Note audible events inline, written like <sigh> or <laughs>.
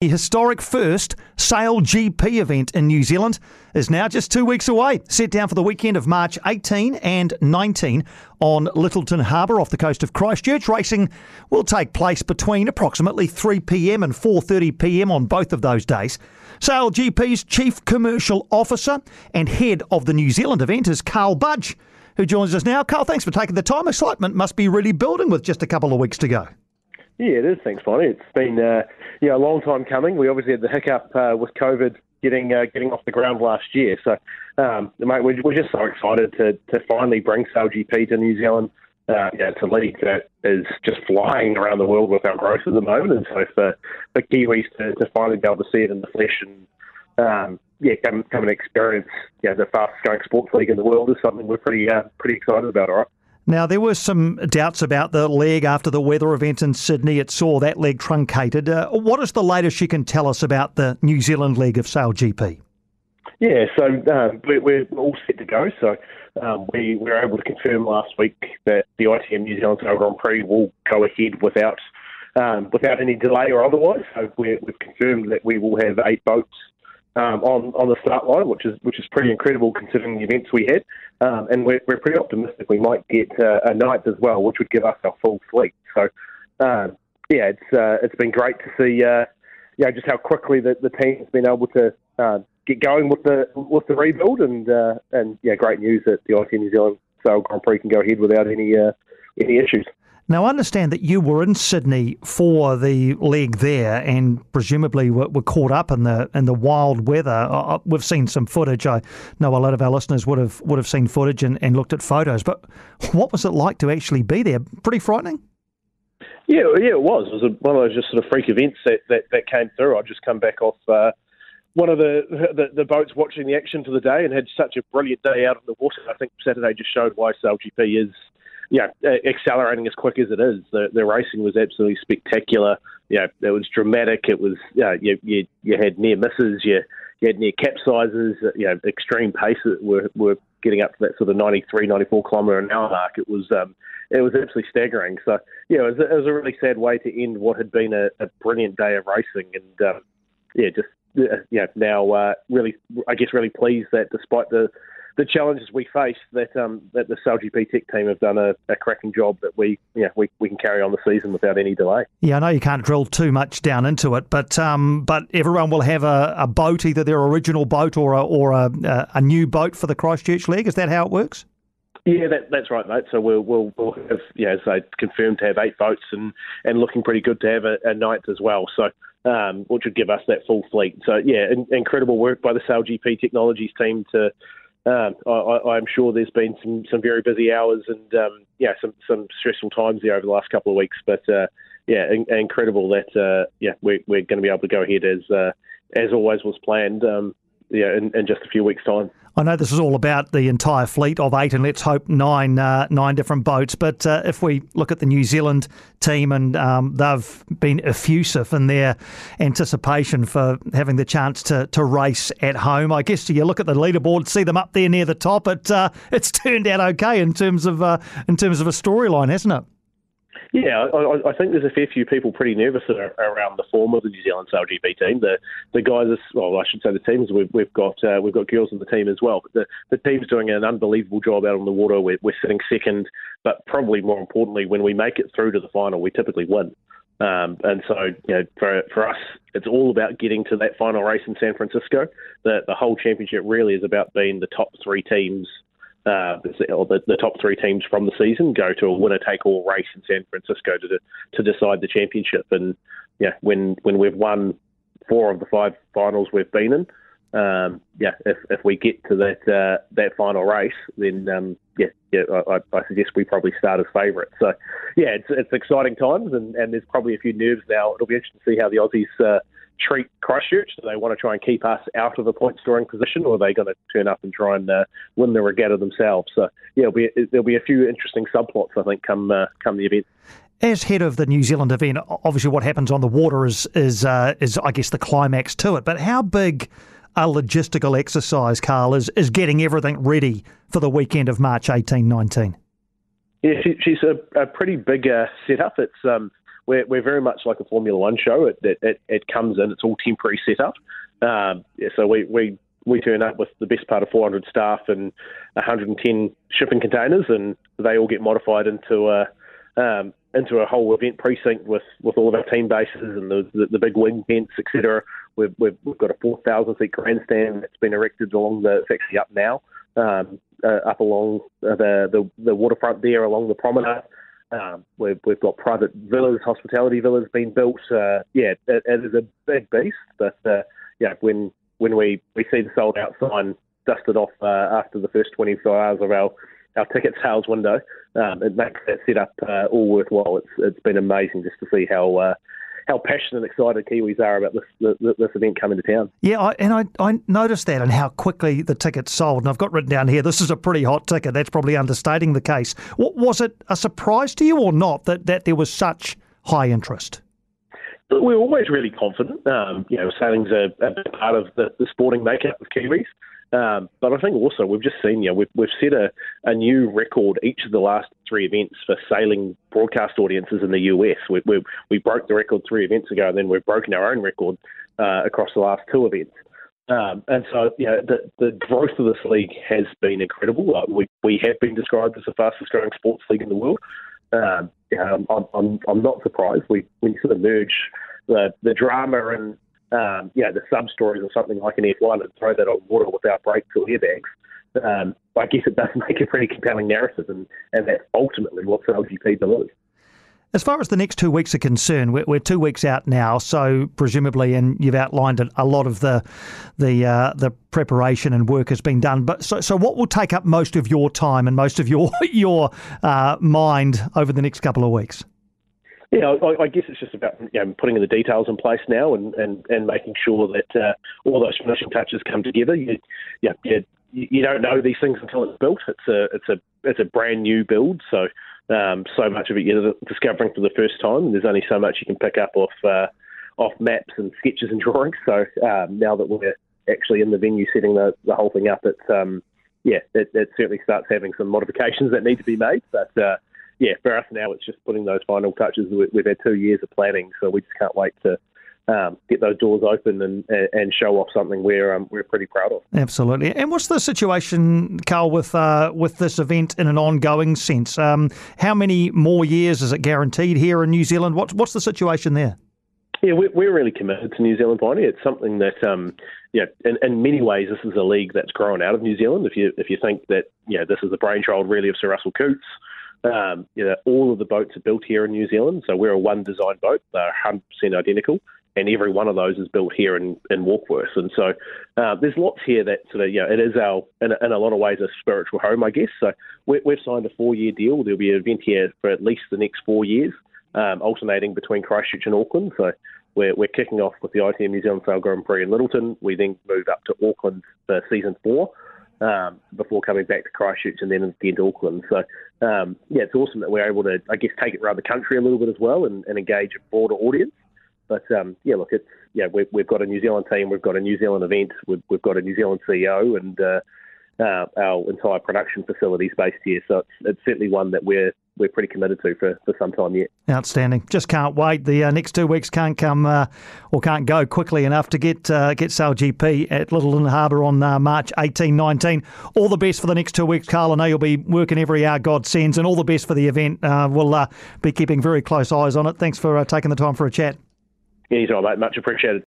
The historic first Sail GP event in New Zealand is now just two weeks away. Set down for the weekend of March 18 and 19 on Lyttelton Harbour off the coast of Christchurch. Racing will take place between approximately 3 pm and 4:30 pm on both of those days. Sail GP's Chief Commercial Officer and head of the New Zealand event is Karl Budge, who joins us now. Carl, thanks for taking the time. Excitement must be really building with just a couple of weeks to go. Yeah, it is. Thanks, Piney. It's been uh, yeah a long time coming. We obviously had the hiccup uh, with COVID getting uh, getting off the ground last year. So, um, mate, we're, we're just so excited to to finally bring SailGP to New Zealand. Uh, yeah, it's a league that is just flying around the world with our growth at the moment, and so for for Kiwis to, to finally be able to see it in the flesh and um, yeah, come come and experience yeah the fastest going sports league in the world is something we're pretty uh, pretty excited about. All right. Now, there were some doubts about the leg after the weather event in Sydney. It saw that leg truncated. Uh, what is the latest you can tell us about the New Zealand leg of Sail GP? Yeah, so um, we're, all set to go. So um, we, we were able to confirm last week that the ITM New Zealand Sail Grand Prix will go ahead without um, without any delay or otherwise. So we have confirmed that we will have eight boats um, on on the start line, which is which is pretty incredible considering the events we had. Um, and we're, we're pretty optimistic we might get uh, a ninth as well, which would give us our full fleet. So um, yeah, it's uh, it's been great to see uh, just how quickly the, the team's been able to uh, get going with the with the rebuild, and uh, and yeah, great news that the ITM New Zealand Sail Grand Prix can go ahead without any uh, any issues. Now, I understand that you were in Sydney for the leg there, and presumably were, were caught up in the in the wild weather. Uh, we've seen some footage. I know a lot of our listeners would have would have seen footage and, and looked at photos. But what was it like to actually be there? Pretty frightening. Yeah, yeah, it was. It was one of those just sort of freak events that that, that came through. I just come back off. Uh, one of the, the, the boats watching the action for the day and had such a brilliant day out on the water. I think Saturday just showed why SailGP is yeah, accelerating as quick as it is. The the racing was absolutely spectacular. Yeah, it was dramatic. It was yeah, you you, you had near misses. You you had near capsizes. You know, extreme paces were were getting up to that sort of 93, 94 kilometre an hour mark. It was um it was absolutely staggering. So yeah, it was, it was a really sad way to end what had been a, a brilliant day of racing. And um, yeah, just yeah, now uh, really I guess really pleased that despite the the challenges we face that um, that the SailGP Tech team have done a, a, cracking job that we yeah we, we can carry on the season without any delay. Yeah, I know you can't drill too much down into it, but um, but everyone will have a, a boat, either their original boat or a, or a, a new boat for the Christchurch leg. Is that how it works? Yeah, that, that's right, mate. So we'll we'll, we'll have yeah, as I confirmed to have eight boats and, and looking pretty good to have a, a ninth as well. So um, which would give us that full fleet. So yeah, in, incredible work by the SailGP Technologies team to um, I, am sure there's been some, some very busy hours and um, yeah, some, some stressful times there over the last couple of weeks. But uh, yeah, in, incredible that uh, yeah we're, we're going to be able to go ahead as uh, as always was planned. Um, yeah, in, in, just a few weeks' time. I know this is all about the entire fleet of eight, and let's hope nine uh, nine different boats. But uh, if we look at the New Zealand team, and um, they've been effusive in their anticipation for having the chance to, to race at home. I guess you look at the leaderboard, see them up there near the top. It uh, it's <laughs> turned out okay in terms of uh, in terms of a storyline, hasn't it? Yeah, I, I, think there's a fair few people pretty nervous around the form of the New Zealand GP team. The the guys, well, I should say the teams. We've, we've got uh, we've got girls in the team as well. But the the team's doing an unbelievable job out on the water. We're, we're sitting second, but probably more importantly, when we make it through to the final, we typically win. Um, and so, you know, for for us, it's all about getting to that final race in San Francisco. The the whole championship really is about being the top three teams uh, the, the, top three teams from the season go to a winner-take-all race in San Francisco to to decide the championship. And yeah, when when we've won four of the five finals we've been in, um, yeah, if, if we get to that uh, that final race, then um, yeah, yeah, I, I, suggest we probably start as favourites. So yeah, it's it's exciting times, and, and there's probably a few nerves now. It'll be interesting to see how the Aussies. Uh, treat Christchurch? Do they want to try and keep us out of a point scoring position, or are they going to turn up and try and uh, win the regatta themselves? So yeah, there'll be, there'll be a few interesting subplots I think come uh, come the event. As head of the New Zealand event, obviously what happens on the water is is uh, is I guess the climax to it. But how big a logistical exercise, Karl, is is getting everything ready for the weekend of March eighteen nineteen? Yeah, she, she's a, a pretty big uh, setup. It's um, we're, we're very much like a Formula One show. It, it, it, it comes in, it's all temporary setup. Um, yeah, so we, we we turn up with the best part of 400 staff and 110 shipping containers, and they all get modified into a um, into a whole event precinct with, with all of our team bases and the, the, the big wing tents, etc. We've, we've, we've got a 4,000 seat grandstand that's been erected along the, it's actually up now, um, uh, up along the, the, the waterfront there along the promenade. Um, we've, we've got private villas, hospitality villas being built. Uh, yeah, it, it is a big beast, but uh, yeah, when when we, we see the sold out sign dusted off uh, after the first 24 hours of our our ticket sales window, um, it makes that setup uh, all worthwhile. It's it's been amazing just to see how uh, how passionate and excited Kiwis are about this this event coming to town. Yeah, I, and I, I noticed that and how quickly the tickets sold. And I've got written down here, this is a pretty hot ticket. That's probably understating the case. Was it a surprise to you or not that, that there was such high interest? We're always really confident. Um, you know, sailing's a, a part of the, the sporting makeup of Kiwis. Um, but I think also we've just seen, know, we've, we've set a, a new record each of the last three events for sailing broadcast audiences in the US. We, we, we broke the record three events ago, and then we've broken our own record uh, across the last two events. Um, and so, know, the, the growth of this league has been incredible. Uh, we, we have been described as the fastest growing sports league in the world. Um, I'm, I'm, I'm not surprised. We, we sort of merge the, the drama and um, you know, the sub stories or something like an F1 and throw that on water without brakes or airbags, um, I guess it does <laughs> make a pretty compelling narrative, and, and that's ultimately what the LGP delivers. As far as the next two weeks are concerned, we're, we're, two weeks out now, so presumably, and you've outlined it, a lot of the the uh, the preparation and work has been done. But so, so what will take up most of your time and most of your <laughs> your uh, mind over the next couple of weeks? Yeah, I, I guess it's just about you know, putting the details in place now and, and, and making sure that uh, all those finishing touches come together. You, yeah, you, you don't know these things until it's built. It's a it's a it's a brand new build, so um, so much of it you're discovering for the first time. And there's only so much you can pick up off uh, off maps and sketches and drawings. So um, now that we're actually in the venue setting the, the whole thing up, it's um, yeah, it, it certainly starts having some modifications that need to be made, but. Uh, yeah, for us now, it's just putting those final touches. We've had two years of planning, so we just can't wait to um, get those doors open and, and show off something we're um, we're pretty proud of. Absolutely. And what's the situation, Karl, with uh, with this event in an ongoing sense? Um, how many more years is it guaranteed here in New Zealand? What's what's the situation there? Yeah, we're really committed to New Zealand Piney. It's something that, um, yeah, in, in many ways, this is a league that's grown out of New Zealand. If you if you think that, yeah, this is the brainchild really of Sir Russell Coutts, um, you know, all of the boats are built here in New Zealand, so we're a one design boat. They're 100% identical, and every one of those is built here in, in Warkworth. And so uh, there's lots here that sort of, you know, it is our, in a, in a lot of ways, a spiritual home, I guess. So we, have signed a four year deal. There'll be an event here for at least the next four years, um, alternating between Christchurch and Auckland. So we're, we're kicking off with the ITM New Zealand Sail Grand Prix in Lyttelton. We then move up to Auckland for season four um, before coming back to Christchurch and then again to Auckland. So, um, yeah, it's awesome that we're able to, I guess, take it around the country a little bit as well and, and engage a broader audience. But um, yeah, look, it's yeah, we've, we've got a New Zealand team, we've got a New Zealand event, we've, we've got a New Zealand CEO, and uh, uh, our entire production facilities based here. So it's, it's certainly one that we're we're pretty committed to for, for some time yet. Outstanding. Just can't wait. The uh, next two weeks can't come uh, or can't go quickly enough to get uh, get SailGP at Lyttelton Harbour on uh, March 18, 19. All the best for the next two weeks, Karl. I know you'll be working every hour God sends, and all the best for the event. Uh, we'll uh, be keeping very close eyes on it. Thanks for taking the time for a chat. Yeah, he's all right, mate. Much appreciated.